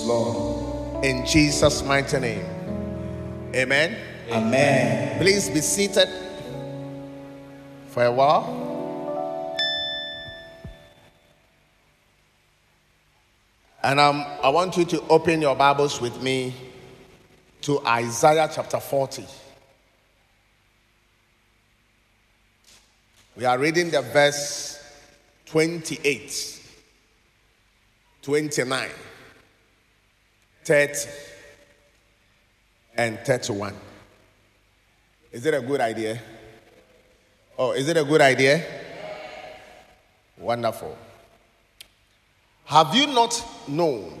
Yes, Lord. In Jesus' mighty name. Amen. Amen. Please be seated for a while. And um, I want you to open your Bibles with me to Isaiah chapter 40. We are reading the verse 28, 29, 30, and 31. Is it a good idea? Oh, is it a good idea? Wonderful. Have you not known?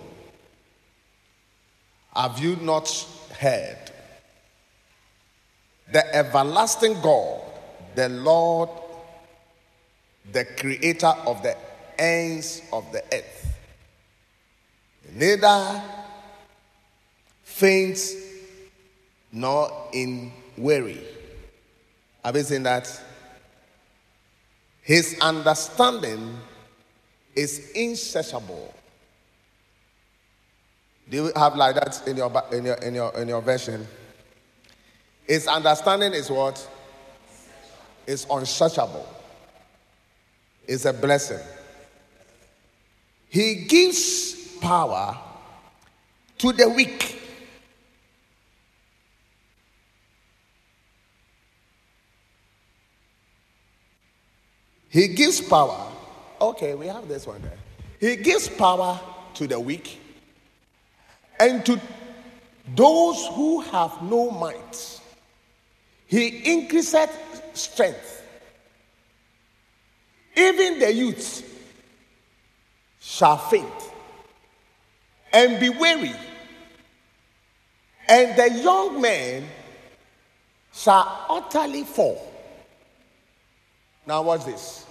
Have you not heard? The everlasting God, the Lord, the creator of the ends of the earth, neither faints nor in weary. Have you seen that? His understanding is insatiable. Do you have like that in your in your in your in your version? His understanding is what? Is unsearchable. It's a blessing. He gives power to the weak. He gives power. Okay, we have this one there. He gives power to the weak and to those who have no might. He increaseth strength. Even the youth shall faint and be weary, and the young men shall utterly fall. Now, watch this.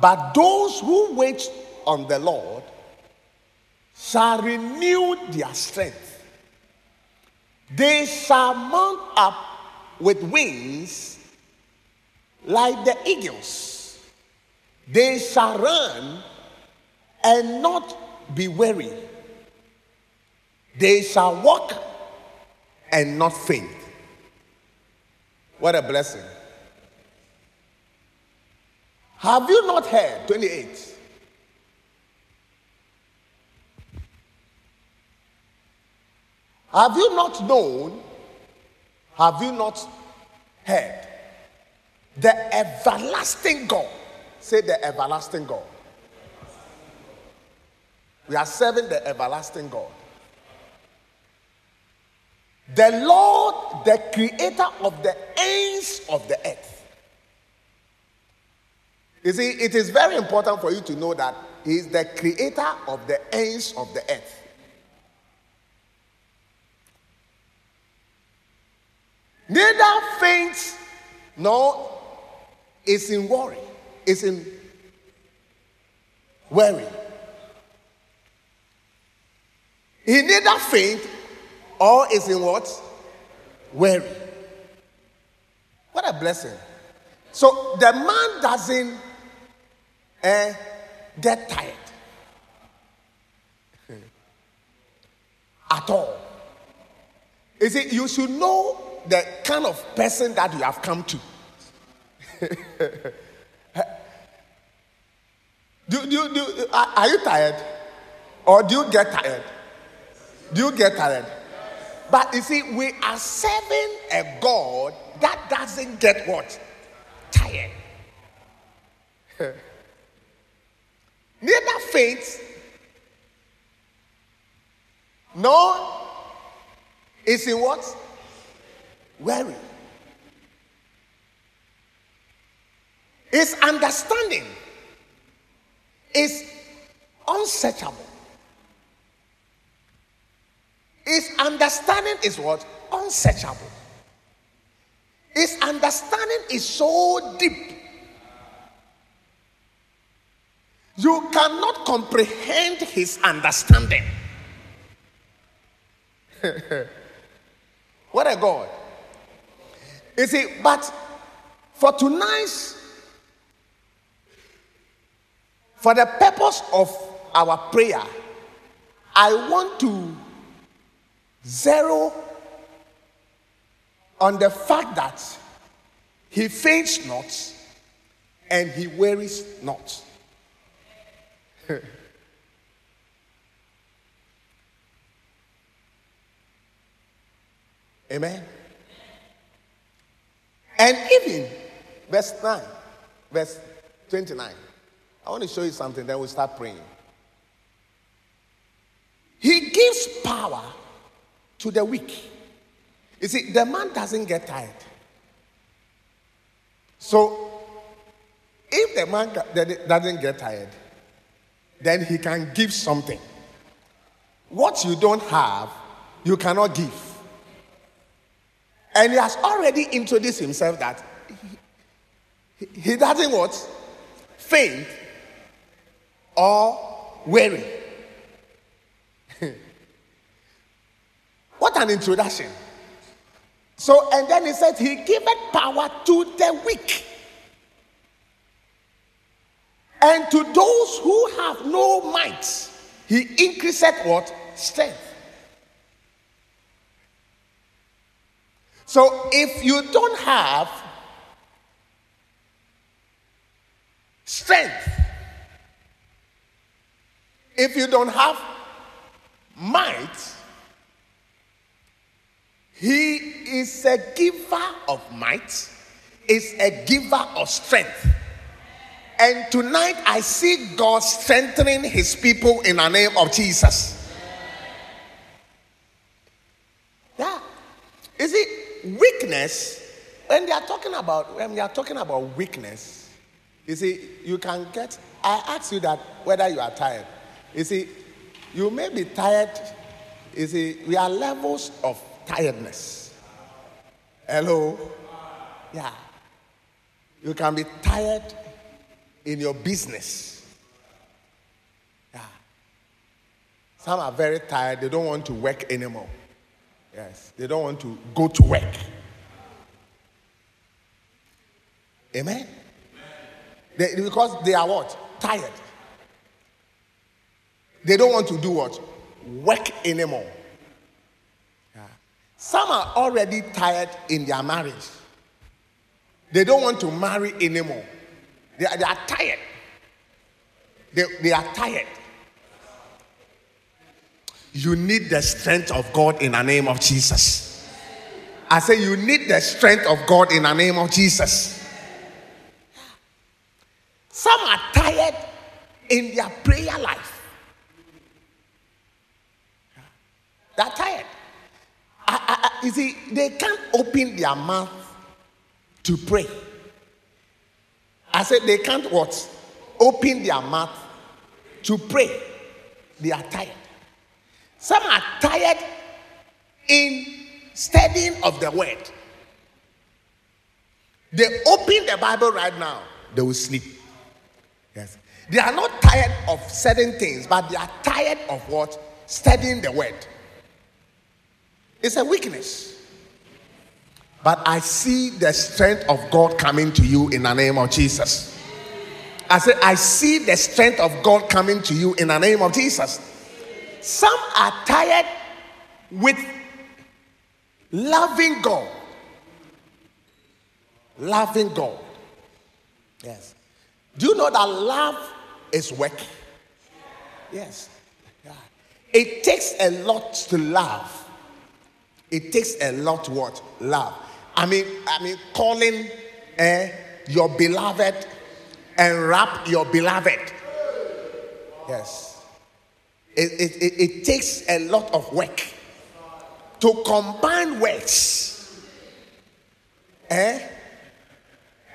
But those who wait on the Lord shall renew their strength. They shall mount up with wings like the eagles. They shall run and not be weary. They shall walk and not faint. What a blessing. Have you not heard? 28. Have you not known? Have you not heard? The everlasting God. Say the everlasting God. We are serving the everlasting God. The Lord, the creator of the ends of the earth. You see, it is very important for you to know that He is the creator of the ends of the earth. Neither faints nor is in worry, is in worry. He neither faint or is in what? Worry. What a blessing. So the man doesn't eh, get tired at all. You see, you should know the kind of person that you have come to. do, do, do, are you tired? Or do you get tired? Do you get tired? But you see, we are serving a God that doesn't get what? Tired. Neither faints, nor is in what? Weary. His understanding is unsearchable. His understanding is what? Unsearchable. His understanding is so deep. You cannot comprehend his understanding. what a God. You see, but for tonight's, for the purpose of our prayer, I want to zero on the fact that he faints not and he wearies not. Amen. And even verse 9, verse 29. I want to show you something, then we'll start praying. He gives power to the weak. You see, the man doesn't get tired. So, if the man doesn't get tired, then he can give something. What you don't have, you cannot give. And he has already introduced himself that he, he doesn't what? Faint or weary. what an introduction. So, and then he said, He giveth power to the weak. And to those who have no might, he increaseth what? Strength. So if you don't have strength, if you don't have might, he is a giver of might, is a giver of strength. And tonight I see God strengthening his people in the name of Jesus. Yeah. Is it weakness? When they are talking about when they are talking about weakness, you see, you can get I ask you that whether you are tired. You see, you may be tired. You see, we are levels of tiredness. Hello? Yeah. You can be tired in your business. Yeah. Some are very tired, they don't want to work anymore. Yes, they don't want to go to work. Amen? They, because they are what? Tired. They don't want to do what? Work anymore. Yeah. Some are already tired in their marriage. They don't want to marry anymore. They are, they are tired. They, they are tired. You need the strength of God in the name of Jesus. I say, you need the strength of God in the name of Jesus. Some are tired in their prayer life. They're tired. I, I, you see, they can't open their mouth to pray. I said they can't what? Open their mouth to pray. They are tired. Some are tired in studying of the word. They open the Bible right now, they will sleep. Yes. They are not tired of certain things, but they are tired of what? Studying the word. It's a weakness. But I see the strength of God coming to you in the name of Jesus. I said, I see the strength of God coming to you in the name of Jesus. Some are tired with loving God. Loving God. Yes. Do you know that love is work? Yes. Yeah. It takes a lot to love. It takes a lot what? Love. I mean, I mean, calling eh, your beloved and wrap your beloved. Yes. It, it, it, it takes a lot of work to combine words. Eh?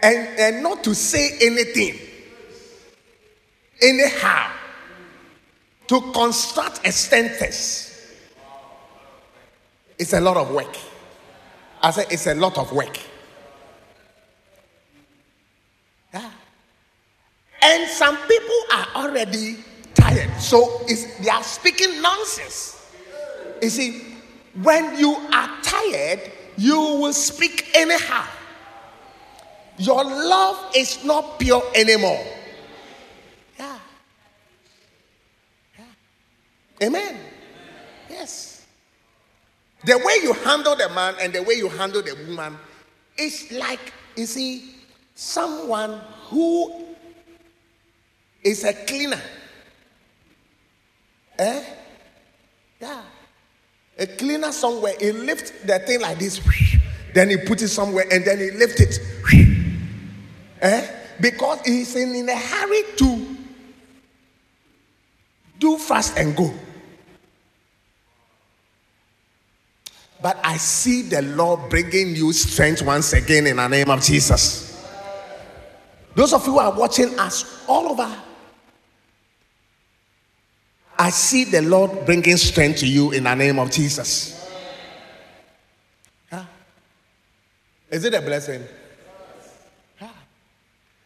And, and not to say anything. Anyhow. To construct a sentence it's a lot of work. I said, it's a lot of work. Yeah. And some people are already tired. So they are speaking nonsense. You see, when you are tired, you will speak anyhow. Your love is not pure anymore. Yeah. yeah. Amen. Yes. The way you handle the man and the way you handle the woman is like, you see, someone who is a cleaner. Eh? Yeah. A cleaner somewhere, he lifts the thing like this, then he put it somewhere and then he lift it. Eh? Because he's in, in a hurry to do fast and go. But I see the Lord bringing you strength once again in the name of Jesus. Those of you who are watching us all over, I see the Lord bringing strength to you in the name of Jesus. Huh? Is it a blessing? Huh?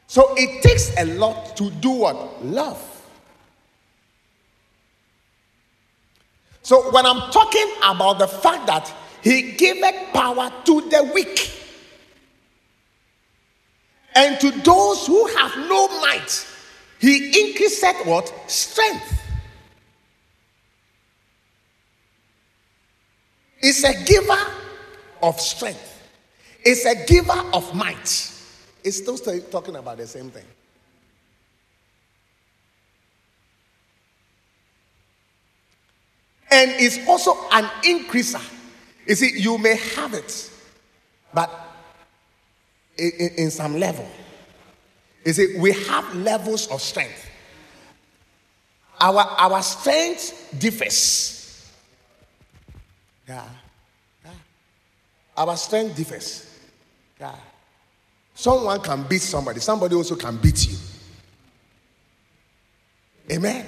So it takes a lot to do what? Love. So when I'm talking about the fact that he giveth power to the weak. And to those who have no might, he increaseth what? Strength. It's a giver of strength. It's a giver of might. It's still talking about the same thing. And it's also an increaser. You see, you may have it, but in, in, in some level. You see, we have levels of strength. Our, our strength differs. Yeah. yeah. Our strength differs. Yeah. Someone can beat somebody, somebody also can beat you. Amen.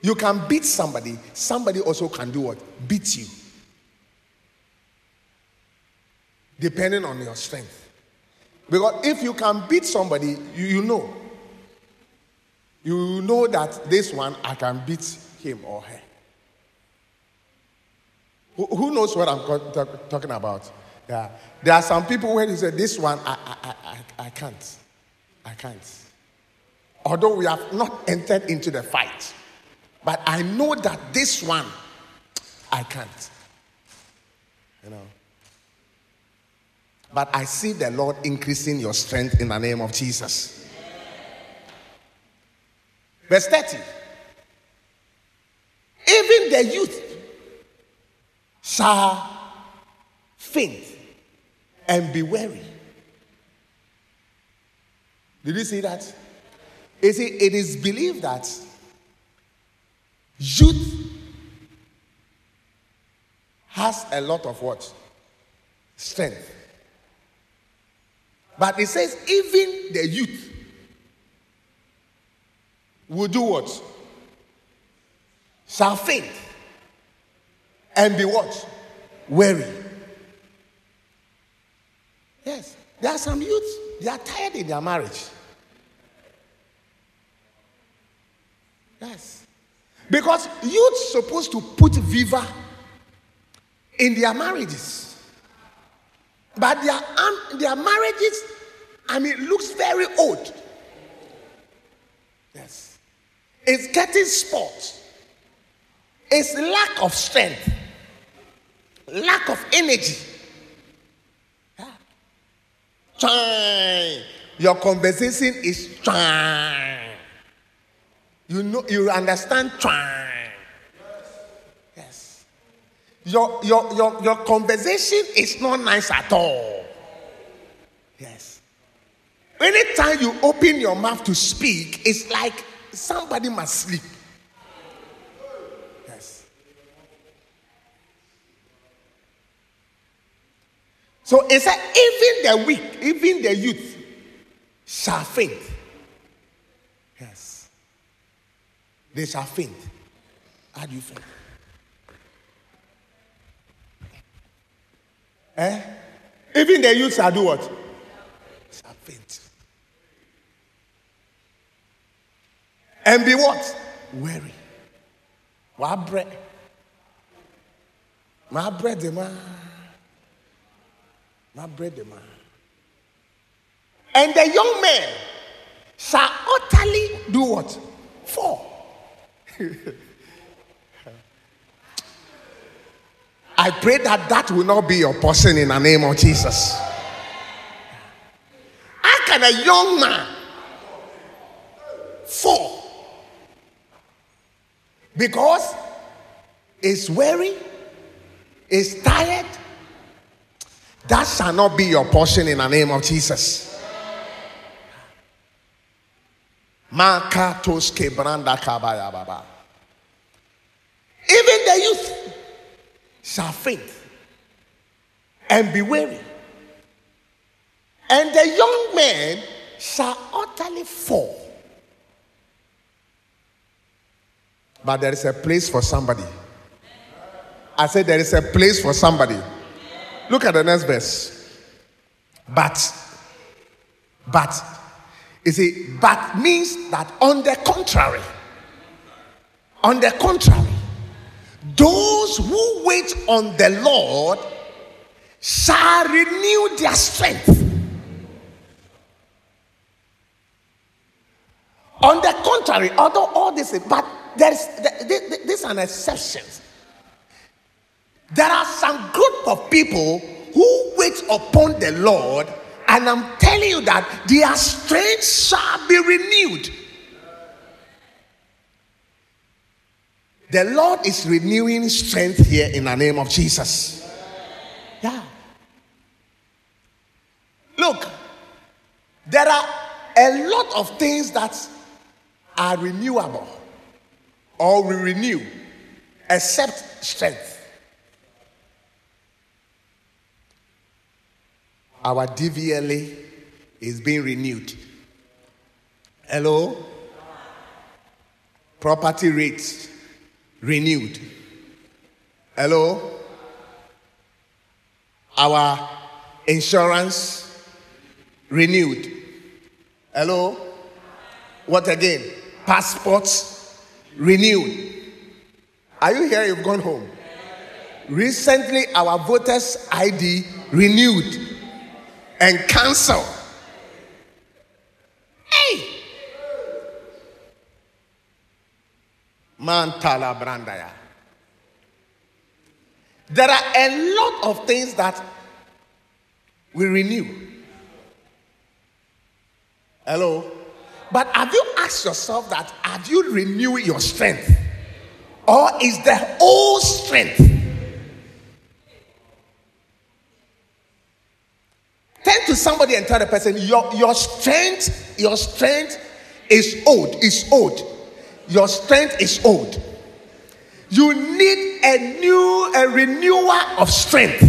You can beat somebody, somebody also can do what? Beat you. Depending on your strength. Because if you can beat somebody, you, you know. You know that this one, I can beat him or her. Who, who knows what I'm talk, talking about? Yeah. There are some people where you say, This one, I, I, I, I can't. I can't. Although we have not entered into the fight. But I know that this one, I can't. You know. But I see the Lord increasing your strength in the name of Jesus. Verse 30. Even the youth shall faint and be weary. Did you see that? You see, it is believed that Youth has a lot of what? Strength. But it says, even the youth will do what? Shall faint and be what? Weary. Yes, there are some youths, they are tired in their marriage. Yes. Because youth supposed to put viva in their marriages. But their, um, their marriages, I mean, looks very old. Yes. It's getting spots. It's lack of strength, lack of energy. Yeah. Your conversation is trying. You know, you understand twang. Yes. Your, your, your, your conversation is not nice at all. Yes. Anytime you open your mouth to speak, it's like somebody must sleep. Yes. So it said, even the weak, even the youth shall faint. They shall faint. How do you faint? Eh? Even the youth shall do what? Shall faint. And be what? Weary. What bread? My bread, the man. My bread, the man. And the young man shall utterly do what? Fall. I pray that that will not be your portion in the name of Jesus. How can a young man fall? Because he's weary, he's tired. That shall not be your portion in the name of Jesus. Kabaya baba. Even the youth shall faint and be weary, and the young men shall utterly fall. But there is a place for somebody. I said there is a place for somebody. Look at the next verse. But, but, you see, but means that on the contrary, on the contrary, those who wait on the Lord shall renew their strength. On the contrary, although all this, but there's this an exception. There are some group of people who wait upon the Lord, and I'm telling you that their strength shall be renewed. The Lord is renewing strength here in the name of Jesus. Yeah. Look, there are a lot of things that are renewable or we renew except strength. Our DVLA is being renewed. Hello? Property rates renewed. Hello? Our insurance renewed. Hello? What again? Passports renewed. Are you here? You've gone home. Recently, our voters' ID renewed and cancelled. Hey! Mantala Brandaya. There are a lot of things that we renew. Hello? But have you asked yourself that have you renewed your strength? Or is the old strength? Turn to somebody and tell the person, your, your strength, your strength is old, is old. Your strength is old. You need a new, a renewer of strength.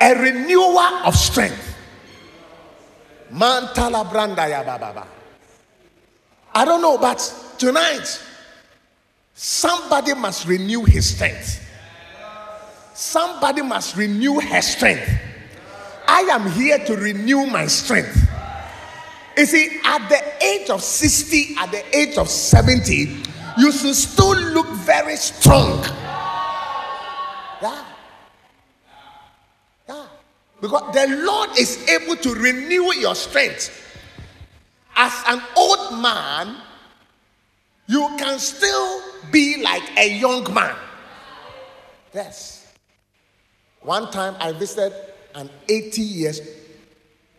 A renewer of strength. Mantala branda ya baba. I don't know, but tonight, somebody must renew his strength. Somebody must renew her strength. I am here to renew my strength. You see, at the age of 60, at the age of 70, you should still look very strong. Yeah. Yeah. Because the Lord is able to renew your strength. As an old man, you can still be like a young man. Yes. One time I visited an 80 years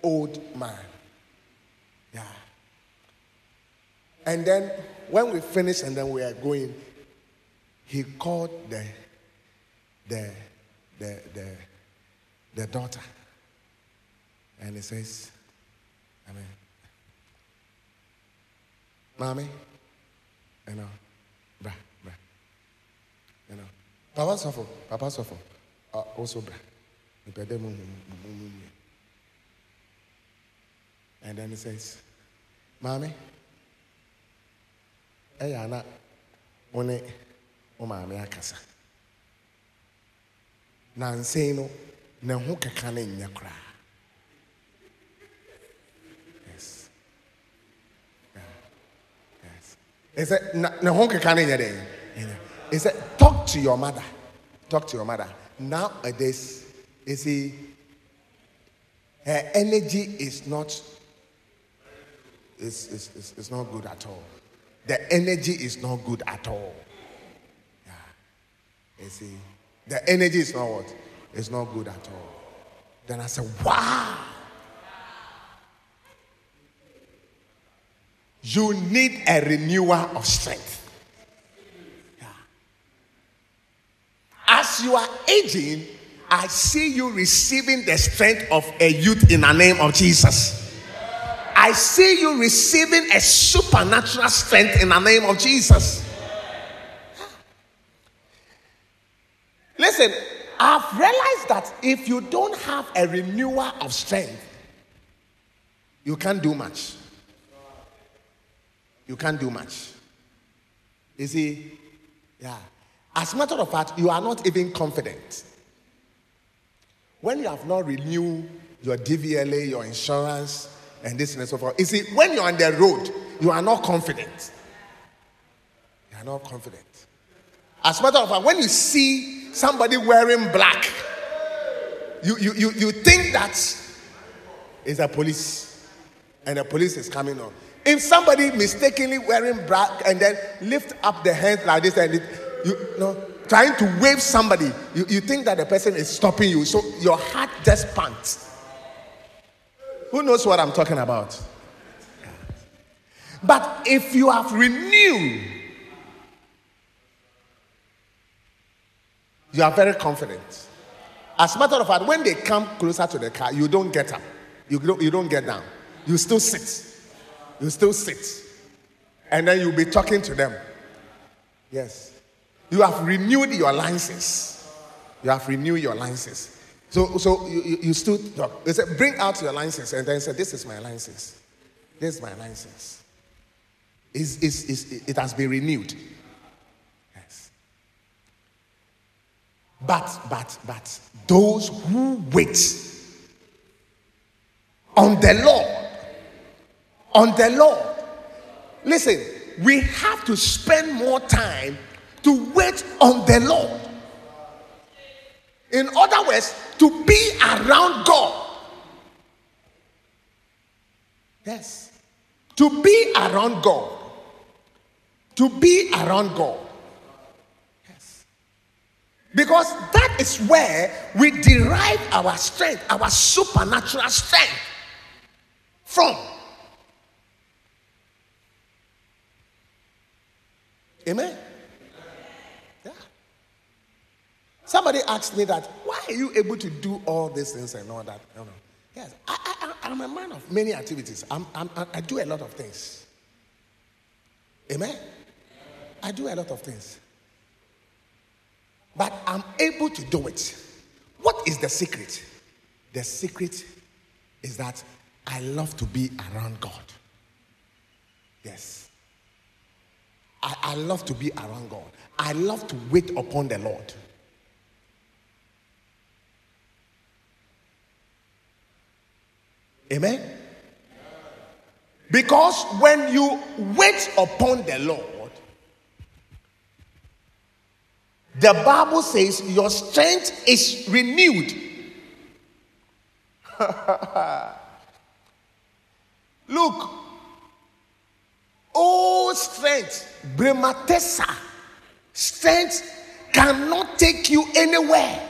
old man. Yeah. And then when we finished and then we are going, he called the the the the, the daughter. And he says, I mean, Mommy, you know, bra, bra. You know. Papa suffer, Papa suffer. Uh, also bra. And then he says, Mommy, ɛyɛ ana wo ne wo maame akasa. Na nsɛn no ne ho keka no nyɛ koraa yes. Yes. Ɛsɛ na ne ho keka no nyɛ he said talk to your mother. Talk to your mother. Nowadays you see her energy is not it's, it's, it's, not good at all the energy is not good at all. Yeah. You see, The energy is not what? It's not good at all. Then I said, wow. You need a renewer of strength. Yeah. As you are aging, I see you receiving the strength of a youth in the name of Jesus. I see you receiving a supernatural strength in the name of Jesus. Listen, I've realized that if you don't have a renewer of strength, you can't do much. You can't do much. You see, yeah. As a matter of fact, you are not even confident. When you have not renewed your DVLA, your insurance, and this and so forth, you see, when you're on the road, you are not confident. You are not confident. As a matter of fact, when you see somebody wearing black, you, you, you, you think that is a police, and the police is coming on. If somebody mistakenly wearing black and then lift up the hands like this and it, you, you know, trying to wave somebody, you, you think that the person is stopping you, so your heart just pants. Who knows what I'm talking about? But if you have renewed, you are very confident. As a matter of fact, when they come closer to the car, you don't get up. You don't, you don't get down. You still sit. You still sit. And then you'll be talking to them. Yes. You have renewed your license. You have renewed your license. So, so you, you, still talk. They said, bring out your license. And then said, this is my license. This is my license. It's, it's, it's, it has been renewed. Yes. But, but, but, those who wait on the Lord, on the Lord, listen, we have to spend more time to wait on the Lord. In other words, to be around God. Yes. To be around God. To be around God. Yes. Because that is where we derive our strength, our supernatural strength from. Amen. Yeah. Somebody asked me that, why are you able to do all these things and all that? No, no. Yes, I, I'm a man of many activities. I'm, I'm, I do a lot of things. Amen. I do a lot of things. But I'm able to do it. What is the secret? The secret is that I love to be around God. Yes. I, I love to be around God. I love to wait upon the Lord. Amen. Because when you wait upon the Lord, the Bible says your strength is renewed. Look, all strength, brematessa, strength cannot take you anywhere.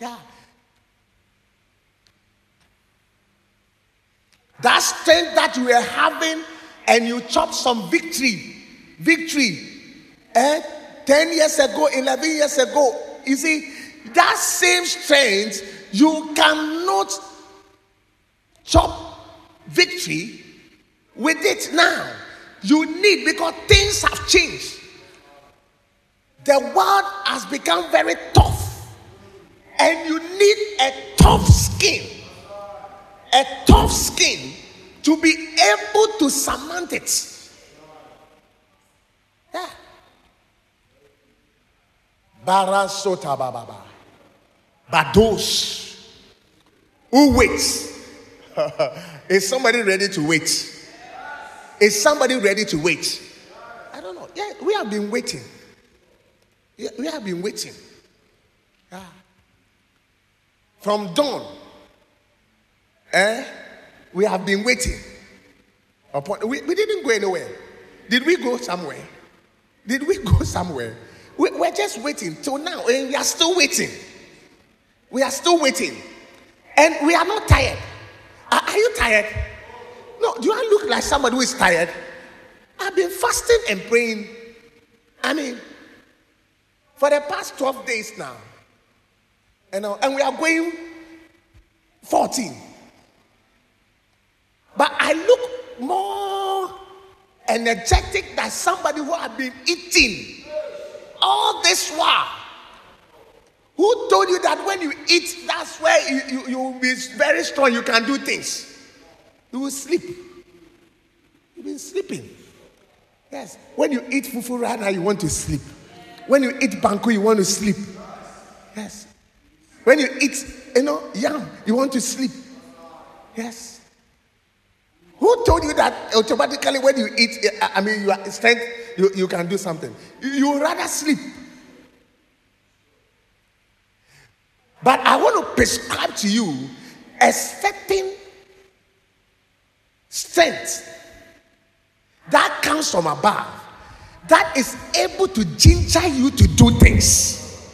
Yeah. That strength that you were having and you chopped some victory, victory, eh? 10 years ago, 11 years ago. You see, that same strength, you cannot chop victory with it now. You need because things have changed. The world has become very tough, and you need a tough skin, a tough skin to be able to surmount it. Yeah. Barasota bababa. But those who wait, is somebody ready to wait? Is somebody ready to wait? I don't know. Yeah, we have been waiting. We have been waiting. Yeah. From dawn, eh? We have been waiting. Upon, we, we didn't go anywhere. Did we go somewhere? Did we go somewhere? We, we're just waiting till now, and we are still waiting. We are still waiting, and we are not tired. Are, are you tired? No. Do I look like somebody who is tired? I've been fasting and praying. I mean, for the past 12 days now. Know, and we are going 14. But I look more energetic than somebody who have been eating all this while. Who told you that when you eat, that's where you, you, you will be very strong, you can do things? You will sleep. You've been sleeping. Yes. When you eat fufu right now, you want to sleep. When you eat banku, you want to sleep. Yes. When you eat, you know, yam, you want to sleep. Yes. Who told you that automatically when you eat, I mean, you are strength, you, you can do something? You, rather sleep. But I want to prescribe to you a certain strength that comes from above that is able to ginger you to do things.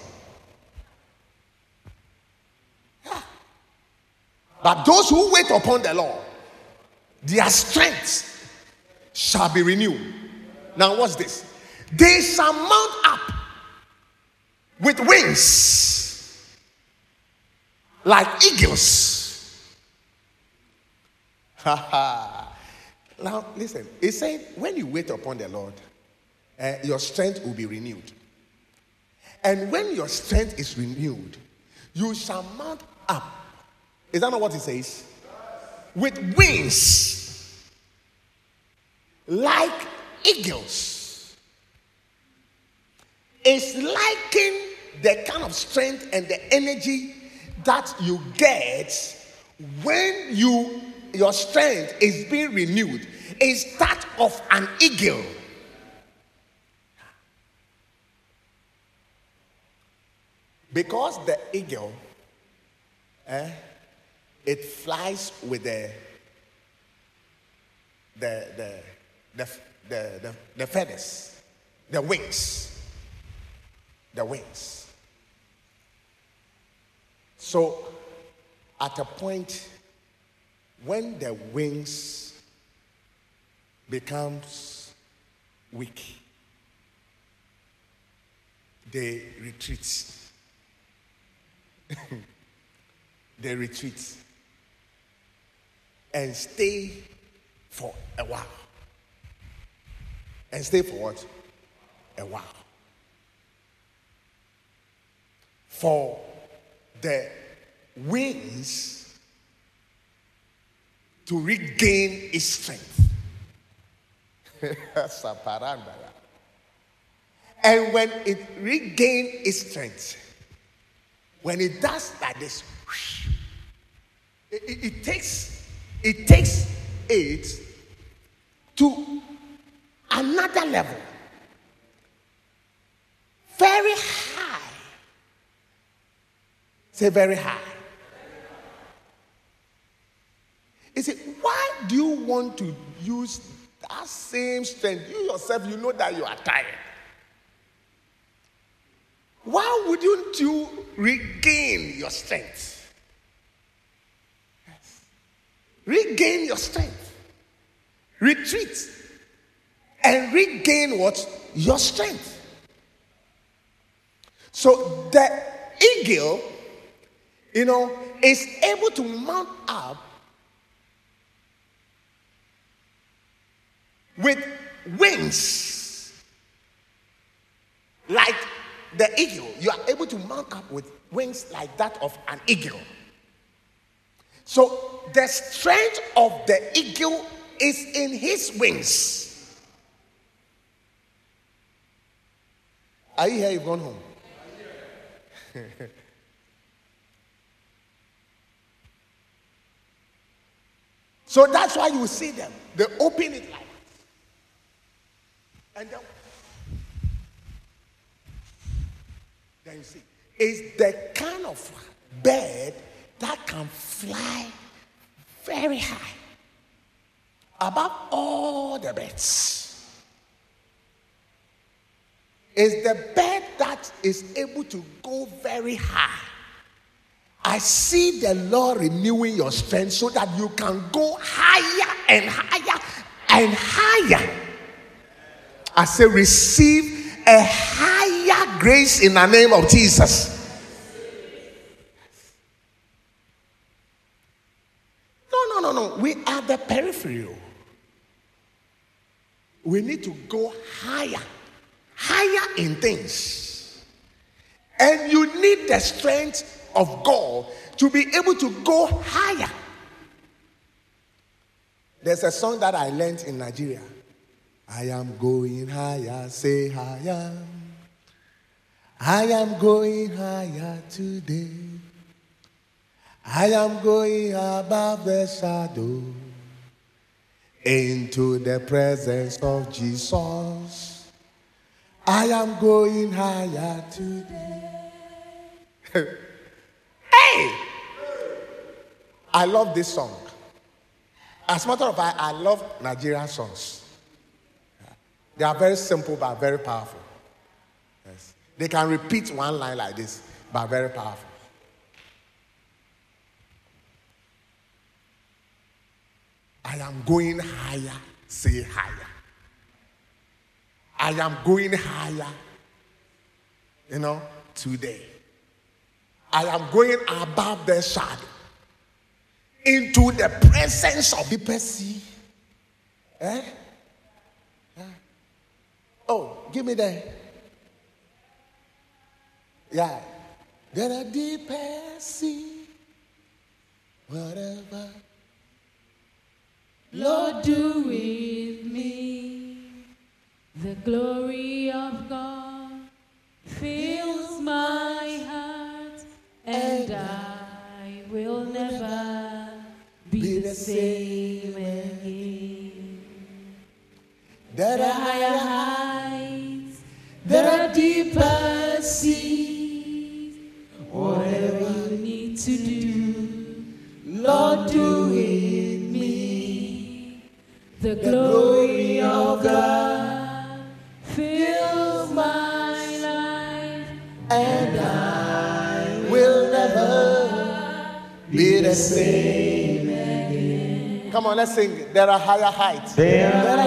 But those who wait upon the Lord, their strength shall be renewed. Now, what's this? They shall mount up with wings like eagles. now, listen, it said, when you wait upon the Lord, uh, your strength will be renewed. And when your strength is renewed, you shall mount up. Is that not what it says? With wings like eagles. It's liking the kind of strength and the energy that you get when you your strength is being renewed is that of an eagle because the eagle eh, it flies with the the the the, the, the, the feathers. The wings. The wings. So at a point when the wings becomes weak they retreat. They retreat and stay for a while and stay for what a while for the wings to regain its strength. That's a paranda. And when it regains its strength, when it does like this, it, it, it takes it takes it to another level, very high. Say very high. He said, Why do you want to use that same strength? You yourself, you know that you are tired. Why wouldn't you regain your strength? Yes. Regain your strength. Retreat and regain what? Your strength. So the eagle, you know, is able to mount up with wings like the eagle. You are able to mount up with wings like that of an eagle. So the strength of the eagle is in his wings. Are you here? You've gone home. so that's why you see them. They open it like and then, then you see, is the kind of bird that can fly very high above all the birds. Is the bird that is able to go very high. I see the Lord renewing your strength so that you can go higher and higher and higher. I say, receive a higher grace in the name of Jesus. No, no, no, no. We are the peripheral. We need to go higher, higher in things. And you need the strength of God to be able to go higher. There's a song that I learned in Nigeria. I am going higher, say higher. I am going higher today. I am going above the shadow into the presence of Jesus. I am going higher today. hey! I love this song. As a matter of fact, I love Nigerian songs. They are very simple but very powerful. Yes. They can repeat one line like this, but very powerful. I am going higher, say higher. I am going higher, you know, today. I am going above the shadow into the presence of the person. Eh? eh? Oh, give me that. Yeah. There are deep sea, whatever. Lord, do with There are higher heights. There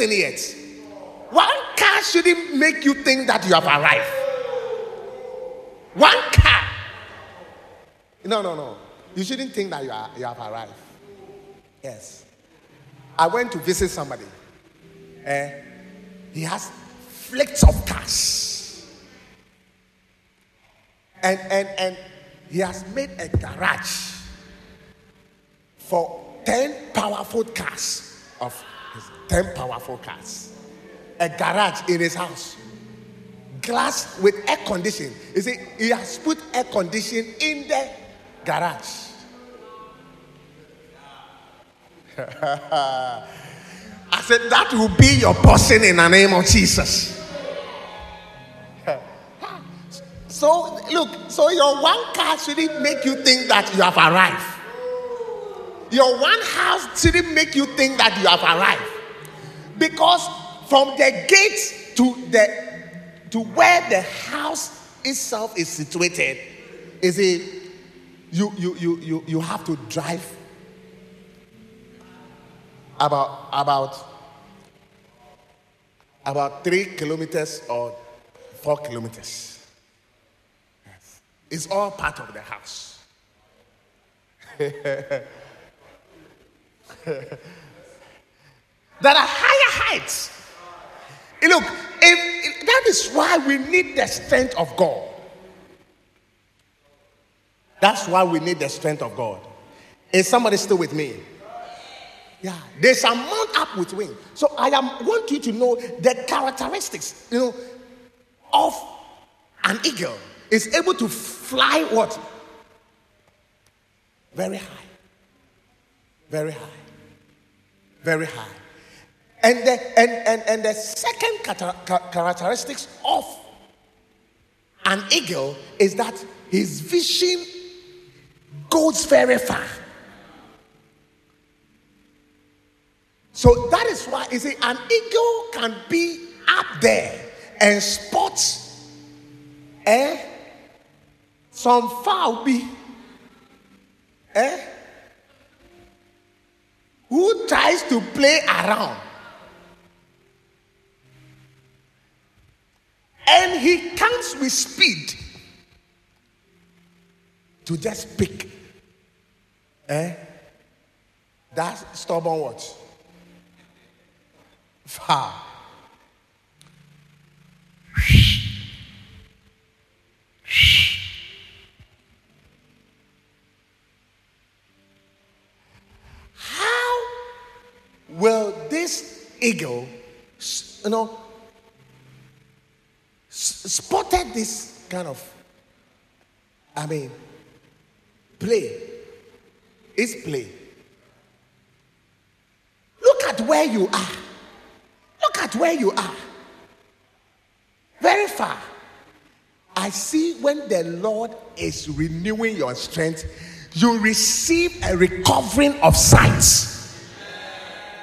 anything yet. One car shouldn't make you think that you have arrived. One car. No, no, no. You shouldn't think that you, are, you have arrived. Yes. I went to visit somebody. Eh, he has flicks of cars. And, and, and he has made a garage for 10 powerful cars of his 10 powerful cars. A garage in his house. Glass with air conditioning. You see, he has put air conditioning in the garage. I said, that will be your portion in the name of Jesus. So, look, so your one car shouldn't make you think that you have arrived. Your one house didn't make you think that you have arrived. Because from the gate to the to where the house itself is situated is a you you you you, you have to drive about about about three kilometers or four kilometers. Yes. It's all part of the house. there are higher heights. Eh, look, if, that is why we need the strength of God. That's why we need the strength of God. Is somebody still with me? Yeah, they shall mount up with wings. So I am want you to know the characteristics, you know, of an eagle is able to fly what? Very high. Very high. Very high. And the, and, and, and the second characteristics of an eagle is that his vision goes very far. So that is why you see an eagle can be up there and spot eh, some fowl be eh, who tries to play around. And he comes with speed to just pick eh, that stubborn what? Fowl. Will this eagle, you know, spotted this kind of, I mean, play? It's play. Look at where you are. Look at where you are. Very far. I see when the Lord is renewing your strength, you receive a recovering of sight.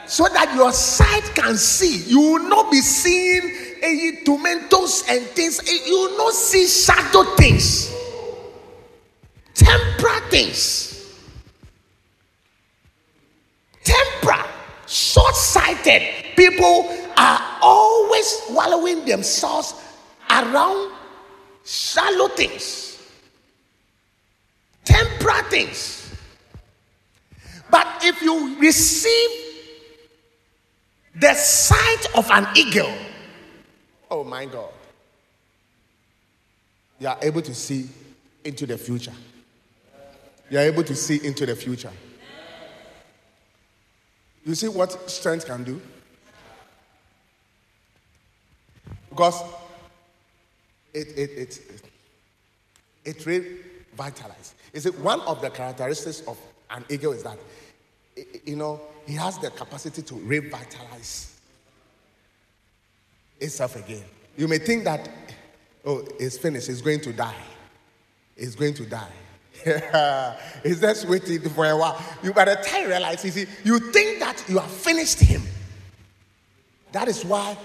So that your sight can see. You will not be seeing eh, tomatoes and things. You will not see shadow things, temporal things. Temporal, short sighted people are always wallowing themselves around shallow things, temporal things. But if you receive the sight of an eagle, oh my God, you are able to see into the future. You are able to see into the future. You see what strength can do? Because it it it it, it revitalizes. Is it one of the characteristics of an eagle is that you know he has the capacity to revitalize itself again. You may think that oh it's finished, it's going to die. It's going to die. it's just waiting for a while. You by the time you realize, you see, you think that you have finished him. That is why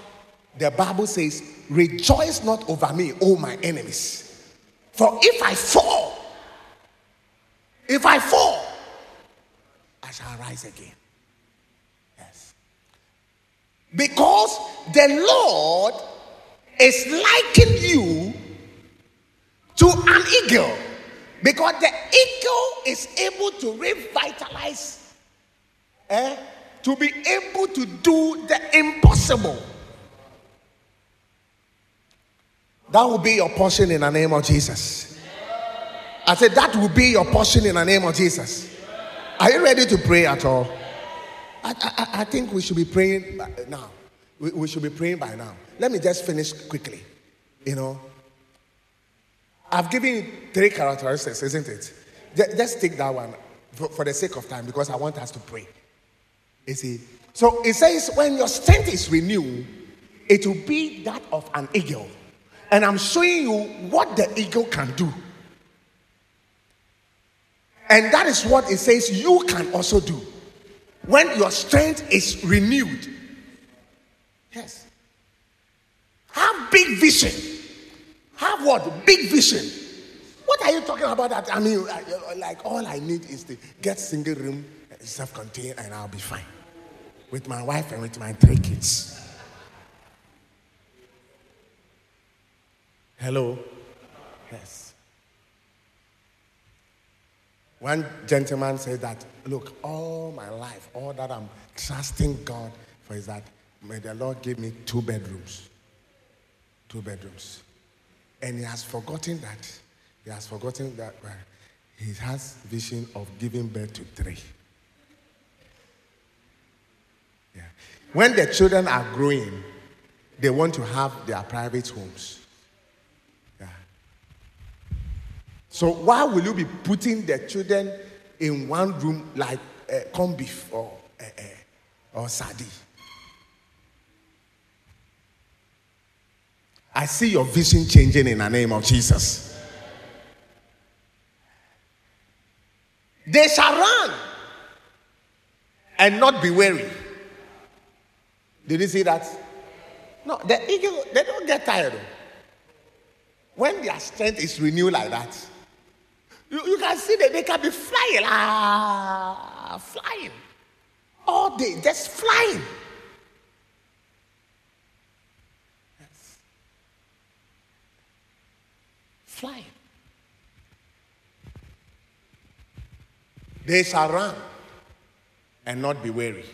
the Bible says, Rejoice not over me, O my enemies. For if I fall, if I fall, shall rise again. Yes. Because the Lord is likening you to an eagle. Because the eagle is able to revitalize, eh, to be able to do the impossible. That will be your portion in the name of Jesus. I said, that will be your portion in the name of Jesus. Are you ready to pray at all? I, I, I think we should be praying now. We, we should be praying by now. Let me just finish quickly. You know, I've given three characteristics, isn't it? Just take that one for, for the sake of time because I want us to pray. You see? So it says, when your strength is renewed, it will be that of an eagle. And I'm showing you what the eagle can do. And that is what it says you can also do. When your strength is renewed. Yes. Have big vision. Have what? Big vision. What are you talking about? That I mean, uh, I- like all I need is to get single room, uh, self-contained, and I'll be fine with my wife and with my three kids. Hello. Yes. One gentleman said that, look, all my life, all that I'm trusting God for is that may the Lord give me two bedrooms. Two bedrooms. And he has forgotten that. He has forgotten that he has vision of giving birth to three. When the children are growing, they want to have their private homes. Yeah. So why will you be putting the children in one room like uh, corned beef or uh, uh, or? I see your vision changing in the name of Jesus. They shall run and not be weary. Did you see that? No, the eagle, they don't get tired. When their strength is renewed like that, you, you can see that they can be flying, ah, flying all day, just flying. Yes. Flying. They shall run and not be weary.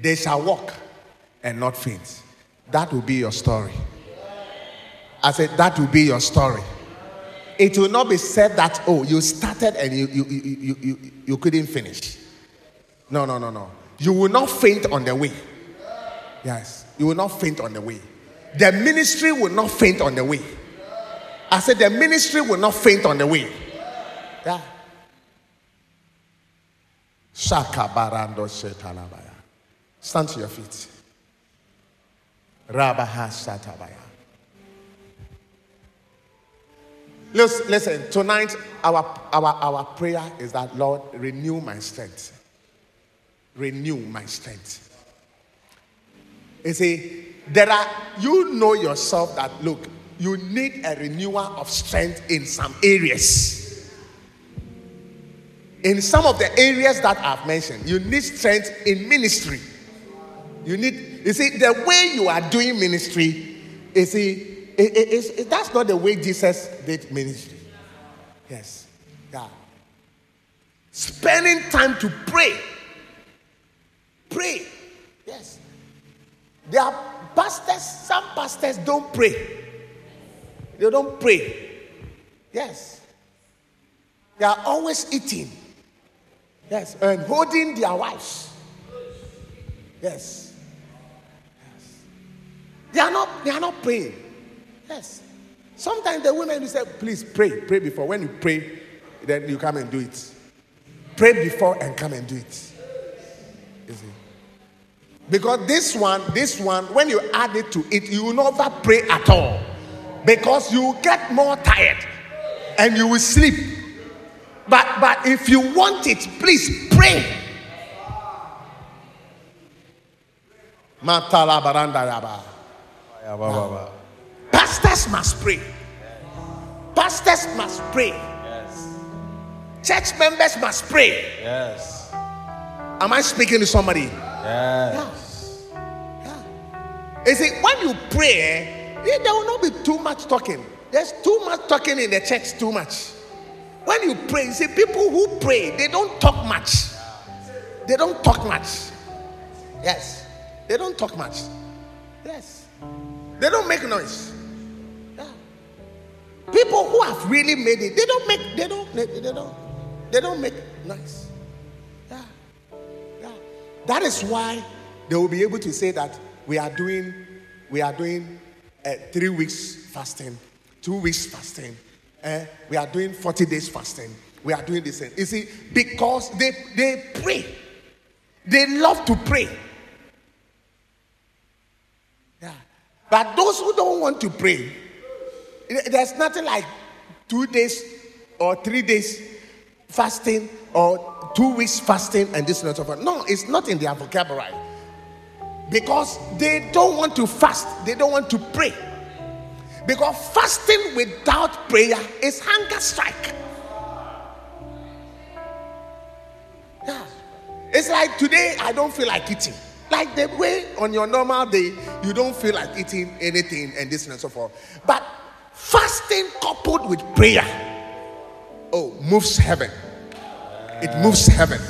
They shall walk and not faint. That will be your story. I said, that will be your story. It will not be said that, oh, you started and you, you, you, you, you, couldn't finish. No, no, no, no. You will not faint on the way. Yes, you will not faint on the way. The ministry will not faint on the way. I said, the ministry will not faint on the way. Yeah. Shaka barando shetalabaya. Stand to your feet. Rabaha shatabaya. Listen, listen, tonight our, our, our prayer is that Lord, renew my strength. Renew my strength. You see, there are, you know yourself that, look, you need a renewal of strength in some areas. In some of the areas that I've mentioned, you need strength in ministry. You need, you see, the way you are doing ministry, you see, it, it, it- that's not the way Jesus did ministry. Yes. Yeah. Spending time to pray. Pray. Yes. There are pastors, some pastors don't pray. They don't pray. Yes. They are always eating. Yes. And holding their wives. Yes. Yes. They are not they are not praying. Yes. Sometimes the women will say, please pray, pray before. When you pray, then you come and do it. Pray before and come and do it. You see? Because this one, this one, when you add it to it, you will never pray at all. Because you will get more tired and you will sleep. But but if you want it, please pray. Matala baranda yaba. Pastors must pray. Pastors must pray. Yes. Church members must pray. Yes. Am I speaking to somebody? Yes. Yeah. You see, when you pray, eh, there will not be too much talking. There's too much talking in the church, too much. When you pray, you see, people who pray, they don't talk much. They don't talk much. Yes. They don't talk much. Yes. They don't make noise. People who have really made it, they don't make, they don't, they, don't, they don't make nice. Yeah. Yeah. That is why they will be able to say that we are doing, we are doing uh, three weeks fasting, two weeks fasting, uh, we are doing 40 days fasting, we are doing this. You see, because they, they pray, they love to pray. Yeah. But those who don't want to pray, there's nothing like two days or three days fasting or two weeks fasting and this and that. No, it's not in their vocabulary. Because they don't want to fast, they don't want to pray. Because fasting without prayer is hunger strike. Yeah. It's like today I don't feel like eating. Like the way on your normal day you don't feel like eating anything and this and so forth. But fasting coupled with prayer, oh, moves heaven. It moves heaven.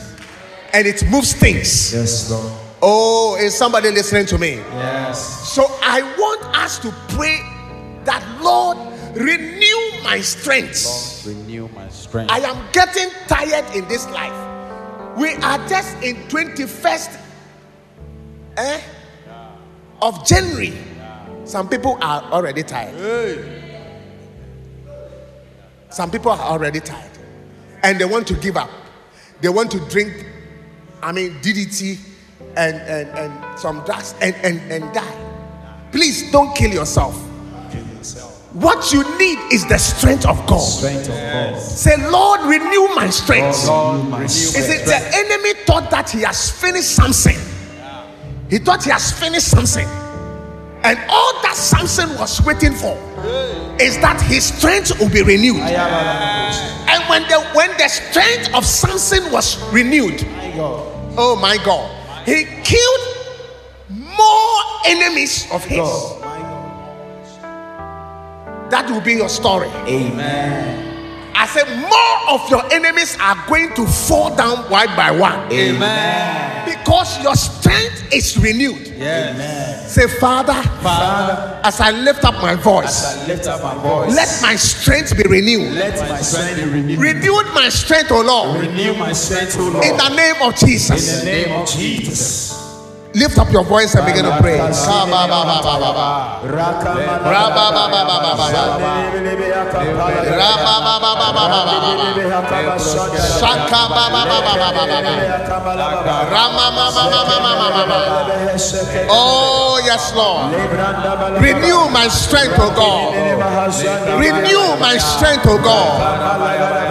And it moves things. Yes, Lord. Oh, is somebody listening to me? Yes. So I want us to pray that Lord renew my strength. Renew my strength. I am getting tired in this life. We are just in 21st eh, of January, some people are already tired. Some people are already tired and they want to give up. They want to drink, I mean, DDT and, and, and some drugs and, and, and die. Please don't kill yourself. What you need is the strength of God. Strength of God. Say, Lord, renew my strength. Lord, my Is it the enemy thought that he has finished something? He thought he has finished something. And all that Samson was waiting for is that his strength will be renewed. And when the when the strength of Samson was renewed, oh my God, he killed more enemies of his. That will be your story. Amen. I said, more of your enemies are going to fall down one by one. Amen. Because your strength is renewed. Yes. Say, Father, Father, as I lift up my as voice, I lift up my voice, let my strength be renewed. let my strength be renewed. Renewed my strength, O Lord, Renew my strength, O Lord. in the name of Jesus. In the name of Jesus. Lift up your voice and begin to pray. Oh, yes, Lord. Renew my strength, O oh God. Renew my strength, O oh God.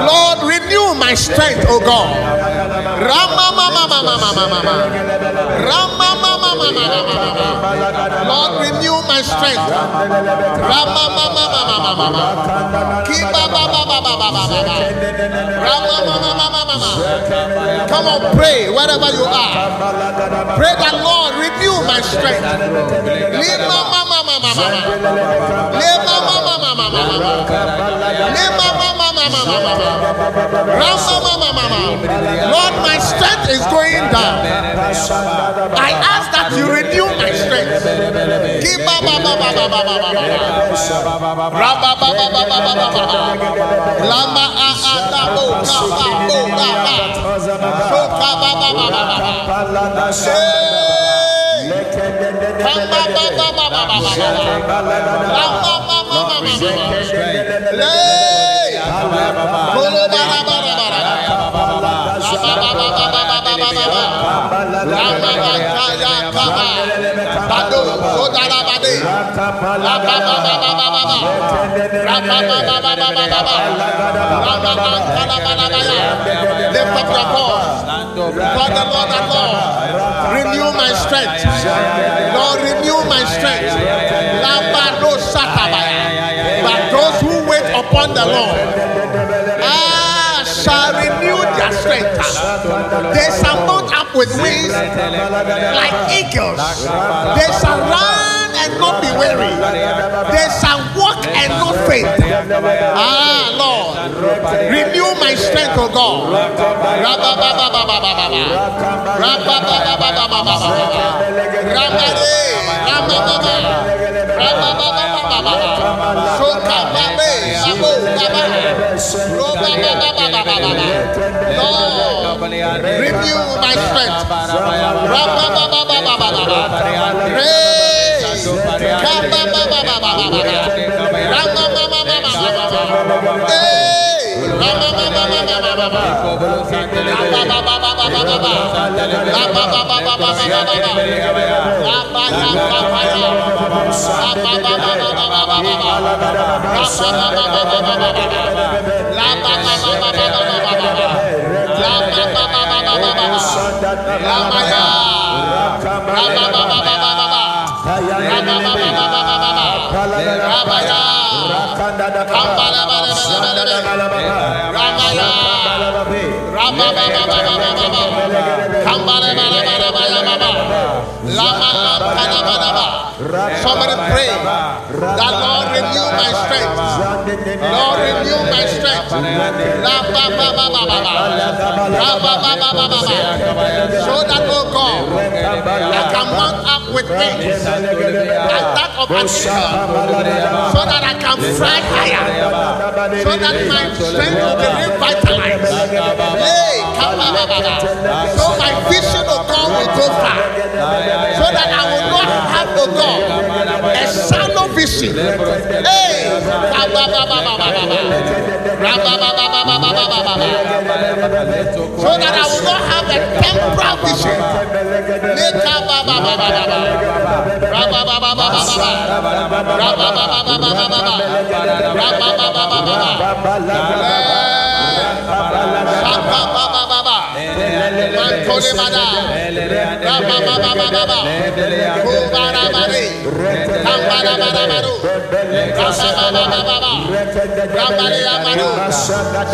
Lord, renew my strength, O oh God. Rama, mama, mama, mama, mama. Rama, Lord, renew my strength. Come on, pray wherever you are. Pray that Lord renew my strength. Lema mama mama mama. Lema mama mama mama. Lema mama, mama, mama, mama. Lord, my strength is going down. I ask that you renew my strength. Lama aadabo Lift up your voice. God Lord and Lord, renew my strength. Lord, renew my strength. But those who wait upon the Lord strength. They shall mount up with wings like eagles. They shall run and not be weary. They shall walk and not faint. Ah, Lord, renew my strength, O God. Rabababababababa. Rabade. Renew my strength. Rababababababa. Lama Somebody pray. That Lord renew my strength. Lord renew my strength. So that oh God, I can mount up with wings. Like that of an eagle, so that I can fly higher, so that my strength will be revitalized. Hey. So my vision of God will go far, so that vision. So that I will not have a temporal vision. Mantolemada. Rabababababa. Kubarabare. Kambarabarabaru. Rabababababa. Rambaleyamaru.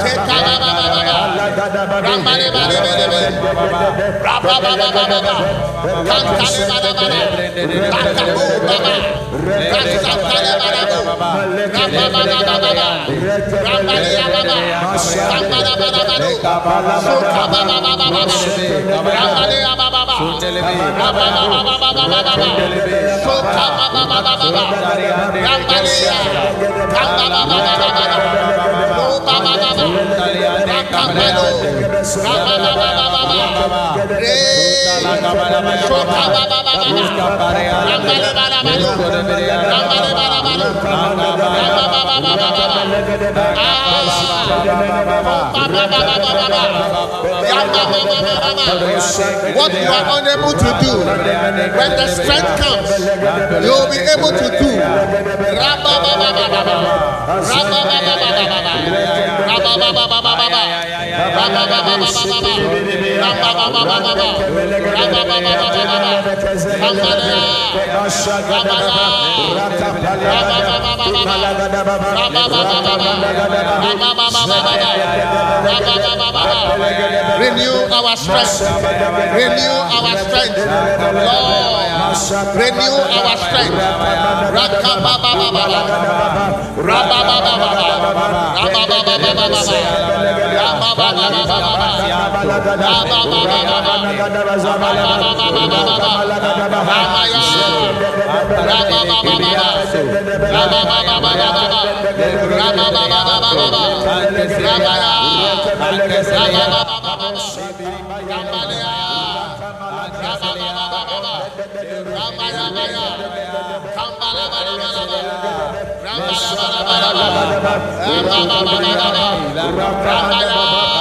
Sekababababa. Rambalebelebelebe. Rabababababa. Kantalebadabada. Rakabubaba. Rasantalebadabu. Rabababababa. Rambaleyababa. Kambarabarabaru. Sukabababababa. Rambaleyababa. Rabababababa. Sukabababababa. Rambalea. Kambababababa. Lubabababa. Rakabalo. Rabababababa. Re. Sukababababa. Rambalebalabalu. Rambalebalabalu. Rabababababa. What you are unable to do, when the strength comes, you will be able to do. Rabababababa. Renew our strength. Renew our strength. Lord, renew our strength. Rabababababa. Ramayana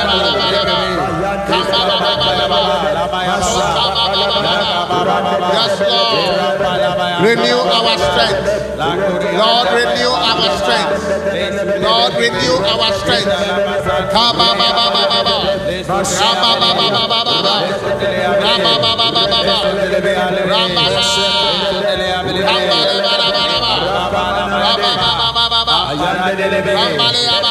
Yes, Lord. Renew our strength. Lord, renew our strength. Lord, renew our strength. Rabababababa. Rambaya. Rambalebarabara. Rabababababa. Rambaleababa. Rabababababa. Ibababababa. Rambaleababa. Rambaya. Rambalea Baba, Sokaba Baba, Rambaya, Ramba Baba Baba, Laba Baba Baba, Rambale Baba Baba, Lekaba Baba Baba, Raba Baba Baba, Raba Baba Baba,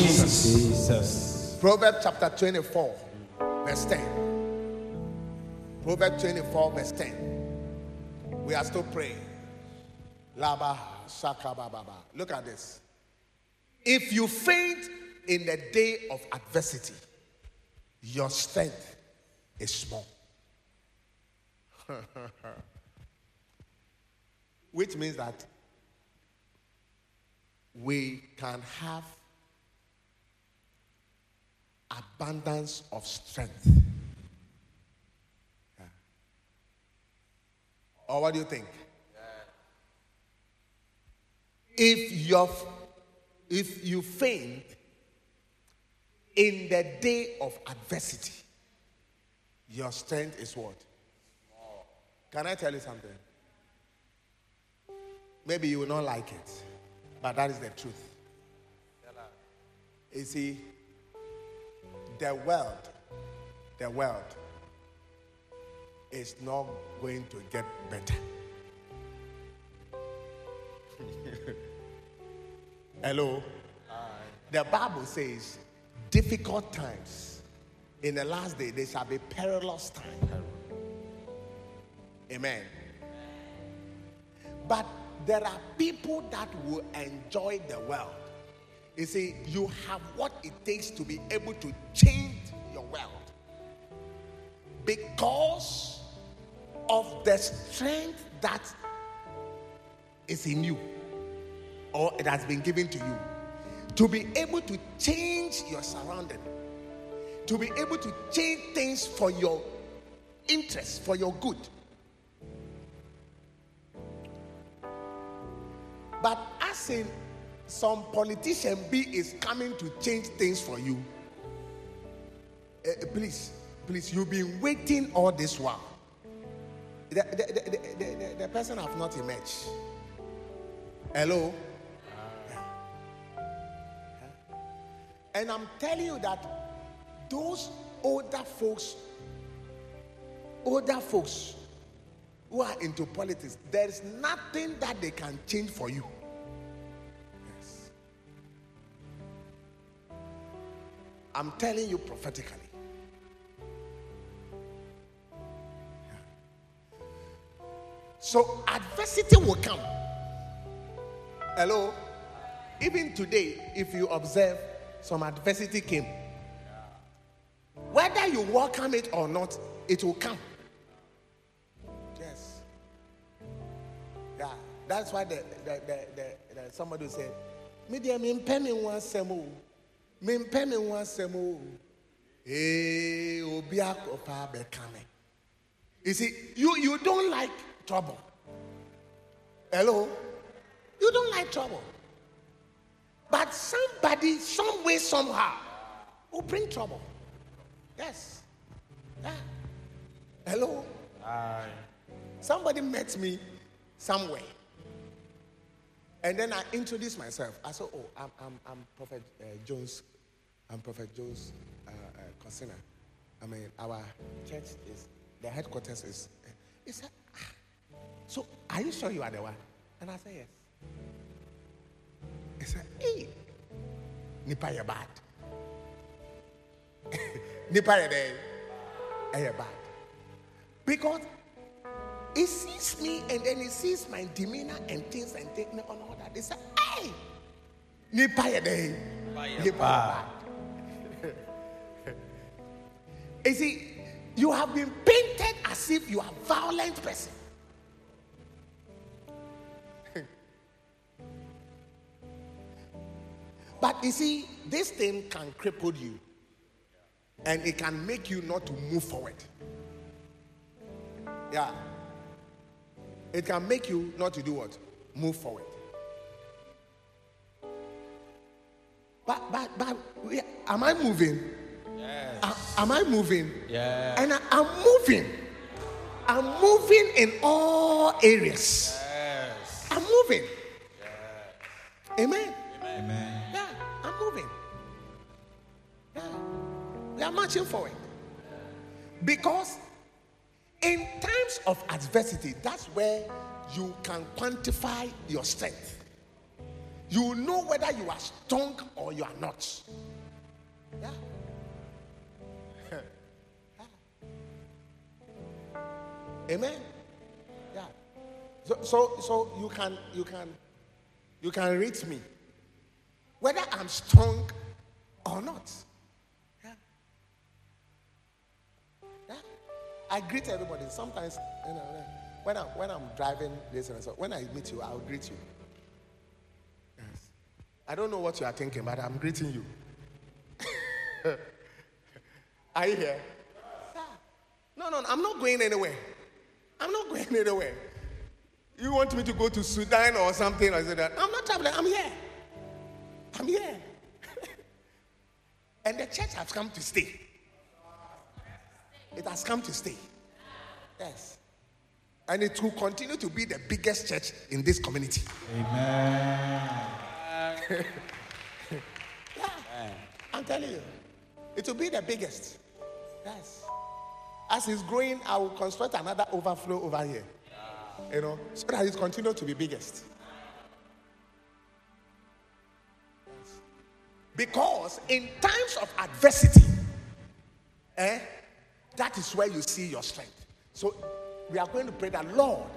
Proverbs chapter 24, verse 10. Proverbs 24, verse 10. We are still praying. Laba Shakababa. Look at this. If you faint in the day of adversity, your strength is small. Which means that we can have abundance of strength. Yeah. Or what do you think? if you if you faint in the day of adversity, your strength is what? Can I tell you something? Maybe you will not like it, but that is the truth. You see, the world, the world is not going to get better. Hello? The Bible says, difficult times. In the last day, there shall be perilous time. Amen. But there are people that will enjoy the world. You see, you have what it takes to be able to change your world. Because of the strength that is in you or it has been given to you to be able to change your surrounding to be able to change things for your interest for your good. But as in some politician b is coming to change things for you. Eh, please please you've been waiting all this while. The, the, the, the, person have not emerged. Hello? And I'm telling you that those older folks, older folks who are into politics, there is nothing that they can change for you. I'm telling you prophetically. So adversity will come. Hello? Even today, if you observe, some adversity came. Whether you welcome it or not, it will come. Yes. Yeah. That's why the, the, the, the, the somebody said, Me dear, me penny one semo. Oh. Me penny one semo. Eh, obia kopa bekame. You see, you, you don't like trouble. Hello? You don't like trouble. But somebody, some way, somehow, will bring trouble. Yes. Yeah. Hello? Aye. Somebody met me somewhere. And then I introduced myself. I said, Oh, I'm, I'm, I'm Prophet uh, Jones. I'm Prophet Jones uh, uh. I mean, our church is, the headquarters is. He said, ah, So, are you sure you are the one? And I said, Yes. He said, Hey, Nipa yɛ bad. Nipa ɛyɛ bad. Because he sees me and then he sees my demeanor and things and things and all that. They say, Hey, Nipa yɛ dɛ, Nipa yɛ bad. You see, you have been painted as if you are a violent person. But you see, this thing can cripple you and it can make you not to move forward. Yeah. It can make you not to do what? Move forward. But, but, but, am I moving? Yes. Am I moving? Yes. And I, am moving. I'm moving in all areas. Yes. I'm moving. Amen. Amen. Yeah, I'm moving. Yeah. We are marching forward. Because in times of adversity, that's where you can quantify your strength. You know whether you are strong or you are not. Yeah. Amen. Yeah. So, so, so you can, you can, you can rate me whether I'm strong or not. Yeah. Yeah. I greet everybody. Sometimes, you know, when I'm, when I'm driving this and so, when I meet you, I'll greet you. Yes. I don't know what you are thinking, but I'm greeting you. are you here? No, no, I'm not going anywhere. I'm not going anywhere. You want me to go to Sudan or something like that? I'm not traveling. I'm here. I'm here. and the church has come to stay. It has come to stay. Yes. And it will continue to be the biggest church in this community. Amen. I'm telling you. It will be the biggest. Yes. As it's growing, I will construct another overflow over here. You know, so that it continues to be biggest. Because in times of adversity, eh, that is where you see your strength. So we are going to pray that Lord,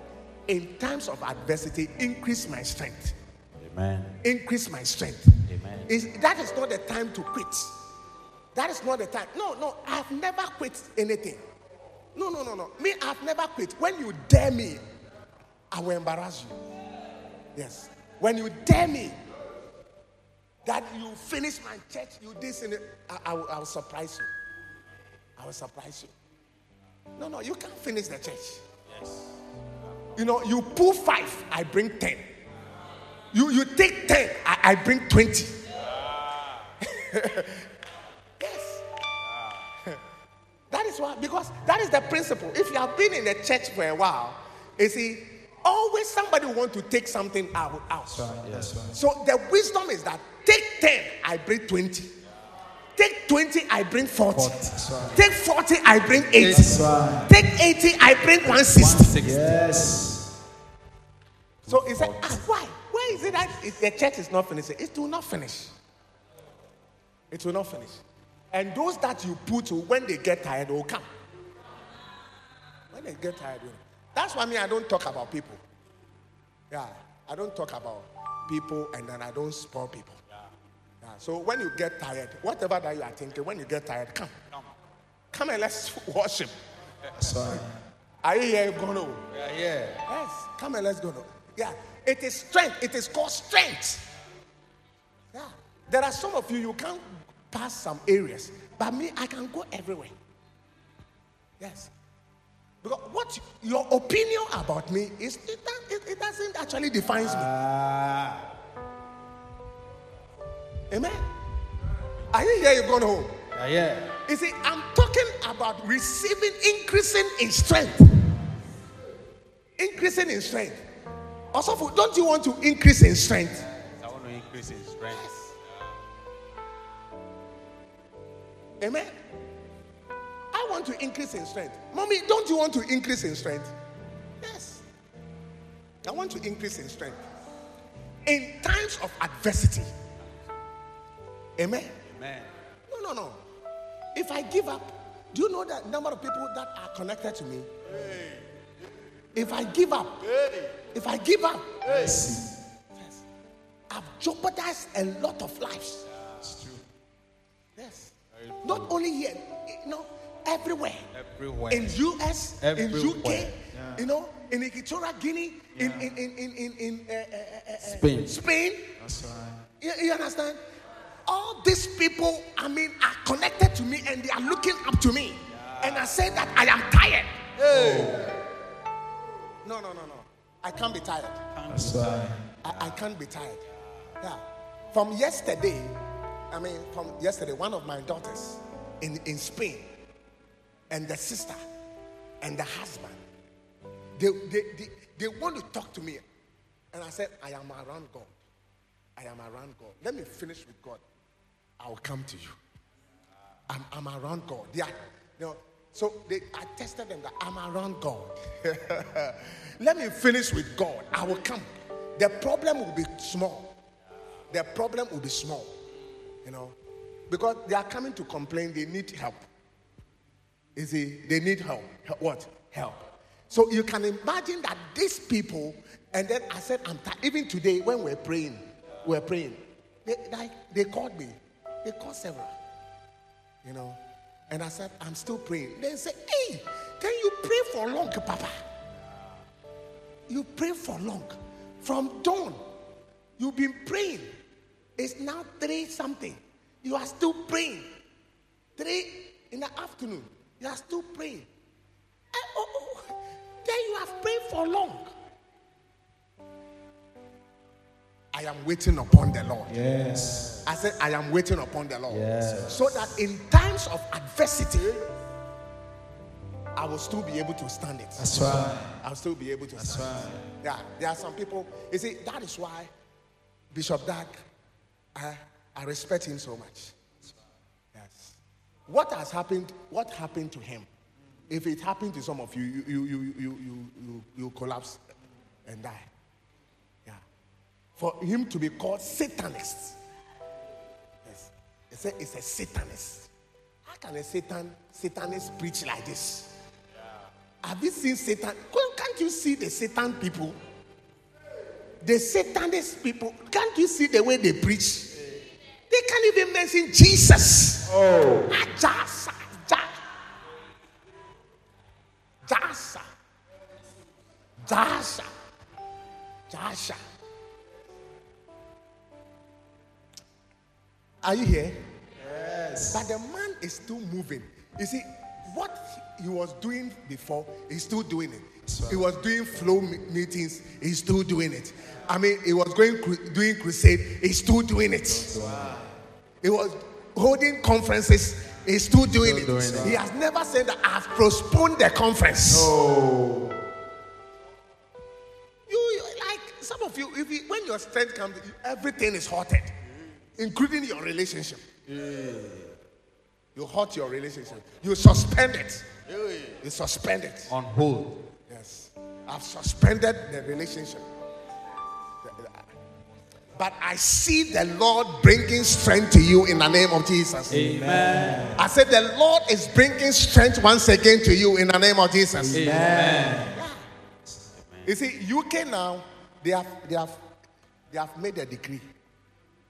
in times of adversity, increase my strength. Amen. Increase my strength. Amen. Is that is not the time to quit. That is not the time. No, no, I've never quit anything. No, no, no, no. Me, I've never quit. When you dare me, I will embarrass you. Yes. When you dare me that you finish my church, you this and I, I, will, I will surprise you. I will surprise you. No, no, you can't finish the church. Yes. You know, you pull five, I bring ten. You you take ten, I, I bring twenty. yes. Ah. That is why, because that is the principle. If you have been in the church for a while, you see, always somebody want to take something out. out. Yes, right. So the wisdom is that take 10, I bring 20. Take 20, I bring 40. That's right. Take 40, I bring 80. That's right. Take 80, I bring 160. Yes. So he said, ah, why? Why is it that the church is not finished? It will not finish. It will not finish. And those that you put to, when they get tired, will come. When they get tired, will- that's why me, I don't talk about people. Yeah, I don't talk about people and then I don't spoil people. Yeah, so when you get tired, whatever that you are thinking, when you get tired, come. Come and let's worship. That's right. Are you here, Gono? Yeah, yeah. Yes, come and let's go. now. Yeah, it is strength. It is called strength. Yeah, there are some of you you can't pass some areas, but me, I can go everywhere. Yes, because what your opinion about me is it, it, it doesn't actually defines me. Ah. Amen. Are you here? You're going home. Yeah, yeah. You see, I'm talking about receiving, increasing in strength. Increasing in strength. Also, don't you want to increase in strength? I want to increase in strength. Amen. I want to increase in strength. Mommy, don't you want to increase in strength? Yes. I want to increase in strength. In times of adversity. Amen. Amen. No, no, no. If I give up, do you know the number of people that are connected to me? If I give up, if I give up, Yes. yes, I've jeopardized a lot of lives. Yes. Not only here, you know, everywhere. Everywhere. In US, everywhere. in UK, Everywhere. you know, in Equatorial Guinea, in in in in in, in uh, uh, uh, uh, Spain. Spain. That's right. You, you understand? All these people, I mean, are connected to me and they are looking up to me. Yeah. And I say that I am tired. Hey. No, no, no, no. I can't be tired. That's right. I, I can't be tired. Yeah. From yesterday, I mean, from yesterday, one of my daughters in, in Spain and the sister and the husband, they, they, they, they want to talk to me. And I said, I am around God. I am around God. Let me finish with God. I will come to you. I'm, I'm around God. Are, you know, so they, I tested them that I'm around God. Let me finish with God. I will come. The problem will be small. The problem will be small. You know, because they are coming to complain. They need help. You see, they need help. Help- What? Help. So you can imagine that these people, and then I said, I'm tired. Even today, when we're praying, we're praying. They, like, they called me. They called several. You know. And I said, I'm still praying. They said, Hey, can you pray for long, Papa? You pray for long. From dawn, you've been praying. It's now three something. You are still praying. Three in the afternoon, you are still praying. Eh, oh, oh, then you have prayed for long. I am waiting upon the Lord. Yes. I said, I am waiting upon the Lord. Yes. So that in times of adversity, I will still be able to stand it. That's right. I'll still be able to That's stand right. it. Yeah, there are some people, you see, that is why Bishop Dag, I, I respect him so much. Yes. What has happened, what happened to him? If it happened to some of you, you, you, you, you, you, you, you collapse and die. Yeah. For him to be called Satanist. Yes. It's a Satanist. How can a Satan Satanist preach like this? Have you seen Satan? Can't you see the Satan people? The Satanist people, can't you see the way they preach? They can't even mention Jesus. Oh. Ah, Jasa, ja- Jasa, Jasa, Jasa. Are you here? Yes. But the man is still moving. You see, what he was doing before, he's still doing it. He was doing flow meetings, he's still doing it. I mean, he was going doing crusade, he's still doing it. He was holding conferences, he's still doing, it. doing. He has never said that I've postponed the conference. You, you like some of you, if you, when your strength comes, everything is halted, including your relationship. You halt your relationship. You suspend it. You suspend it. On hold. Yes. I've suspended the relationship. But I see the Lord bringing strength to you in the name of Jesus. Amen. I said the Lord is bringing strength once again to you in the name of Jesus. Amen. You see, UK now, they have they have they have made a decree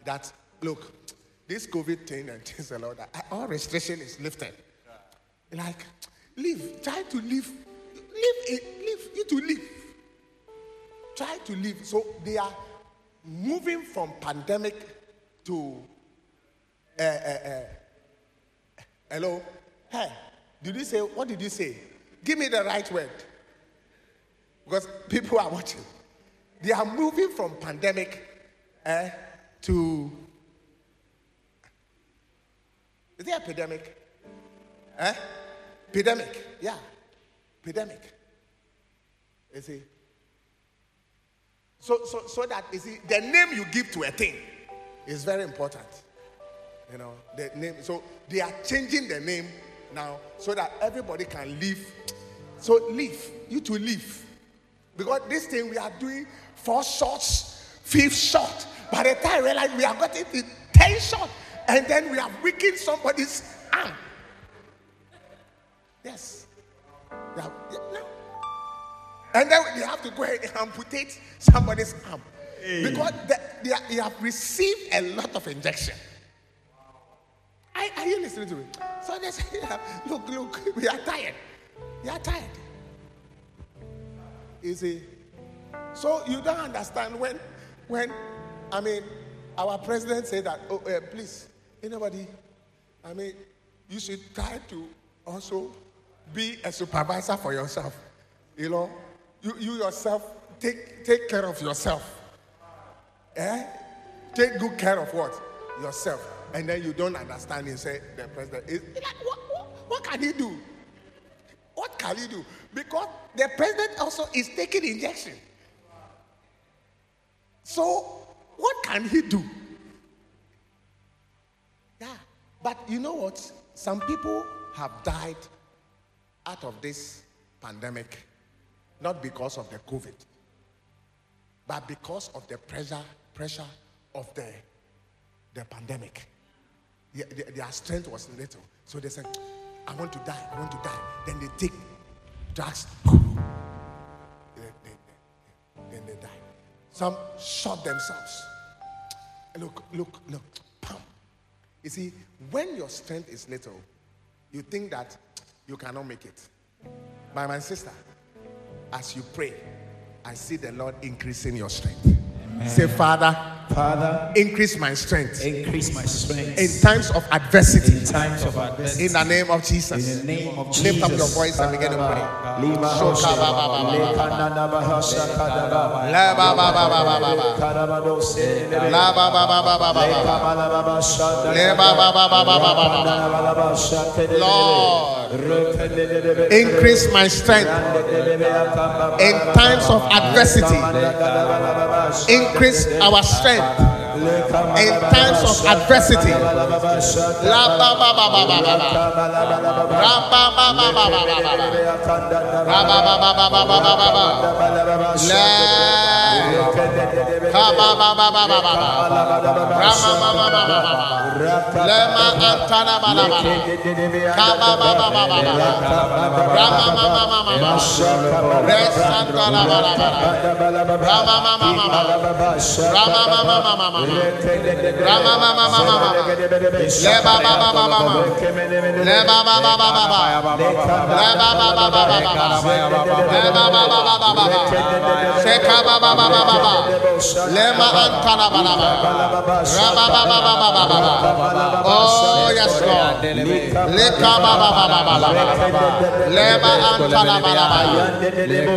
that look, this COVID thing and things a lot, all restriction is lifted. Like, leave, try to leave, leave it, leave you to leave. Try to leave. So they are moving from pandemic to uh, uh, uh, hello. Hey, did you say what did you say? Give me the right word because people are watching. They are moving from pandemic to. Is there epidemic? Eh? Epidemic, yeah. Epidemic. You see? So, so, so that, you see, the name you give to a thing is very important. You know, the name. So they are changing the name now so that everybody can live. So live. You to live. Because this thing we are doing four shots, fifth shot. By the time we realize we are getting to 10 shots, and then we have weakened somebody's arm. Yes. We have- yeah, no. And then they have to go ahead and amputate somebody's arm. Because they, they, they have received a lot of injection. Are, are you listening to me? So they say, "Yeah, look, look, we are tired. We are tired. You see? So you don't understand when, when, I mean, our president said that, oh, uh, please, anybody, I mean, you should try to also be a supervisor for yourself. You know, you, you yourself, take, take care of yourself. Eh? Take good care of what? Yourself. And then you don't understand and say, the president is what, what, what can he do? What can he do? Because the president also is taking injection. So, what can he do? Yeah. But you know what? Some people have died out of this pandemic, not because of the COVID, but because of the pressure, pressure of the, the pandemic. Their, strength was little. So they said, I want to die, I want to die. Then they take drugs. Then they, they- then they die. Some shot themselves. Look, look, look. Pam. You see, when your strength is little, you think that you cannot make it. By my sister, as you pray, I see the Lord increasing your strength. Say, Father. Father, increase my strength. Increase my strength in times of adversity. In times of adversity. In the name of Jesus. In the name of Jesus. Lift up your voice and begin to pray. Lord, increase my strength in times of adversity. In Increase our strength in times of adversity. Rama. Rama ma ma ma ma ma. Leba ba ba ba ba ba. Leba ba ba ba ba ba. Leba ba ba ba ba ba. Leba ba ba ba ba ba ba. Ba ba ba ba. Raba ba ba ba ba ba ba ba. Oh Yes, Lord.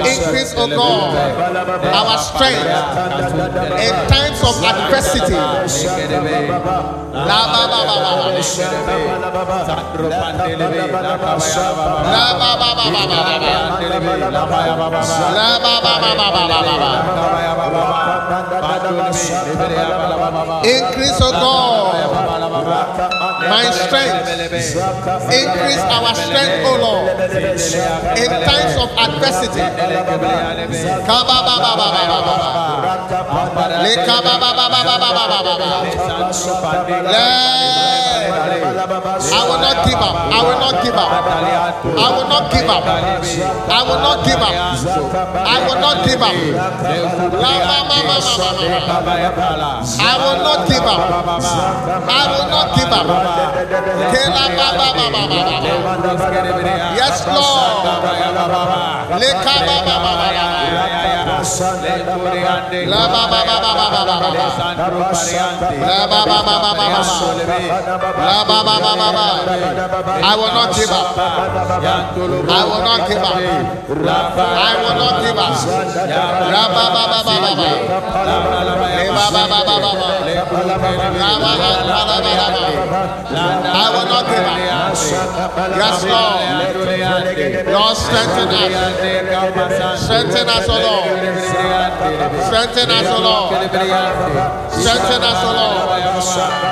Increase, O God, our strength in times of adversity. Increase, O God my strength. Increase our strength, O Lord, in times of adversity. I will not give up. I will not give up. I will not give up. I will not give up. I will not give up. I will not give up. I will not give up. Yes, Lord. I will not give up. I will not give up. I will not give up. I will not give up. Yes, Lord. Lord, strengthen us. Strengthen us, O Lord. Strengthen us, O Lord. Strengthen us, O Lord.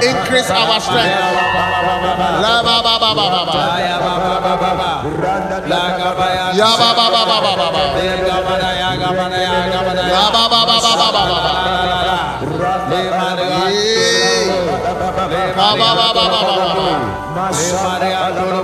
Increase our strength. Ba ba ba ba ba ba. Ba